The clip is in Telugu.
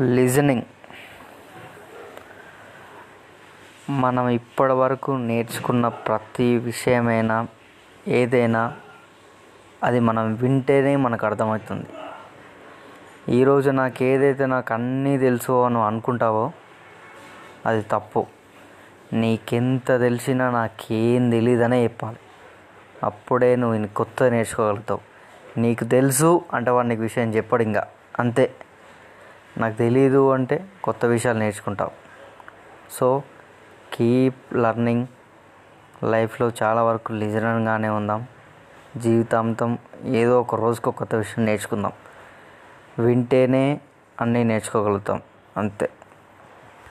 లిజనింగ్. మనం ఇప్పటి వరకు నేర్చుకున్న ప్రతి విషయమైనా ఏదైనా అది మనం వింటేనే మనకు అర్థమవుతుంది. ఈరోజు నాకు ఏదైతే నాకు అన్నీ తెలుసు అని అనుకుంటావో అది తప్పు. నీకెంత తెలిసినా నాకేం తెలియదనే చెప్పాలి. అప్పుడే నువ్వు కొత్త నేర్చుకోగలుగుతావు. నీకు తెలుసు అంటే వాడు నీకు విషయం చెప్పడు ఇంకా. అంతే. నాకు తెలియదు అంటే కొత్త విషయాలు నేర్చుకుంటావు. సో కీప్ లర్నింగ్ లైఫ్లో చాలా వరకు లిజనర్గానే ఉందాం. జీవితాంతం ఏదో ఒక రోజుకు కొత్త విషయం నేర్చుకుందాం. వింటేనే అన్నీ నేర్చుకోగలుగుతాం. అంతే.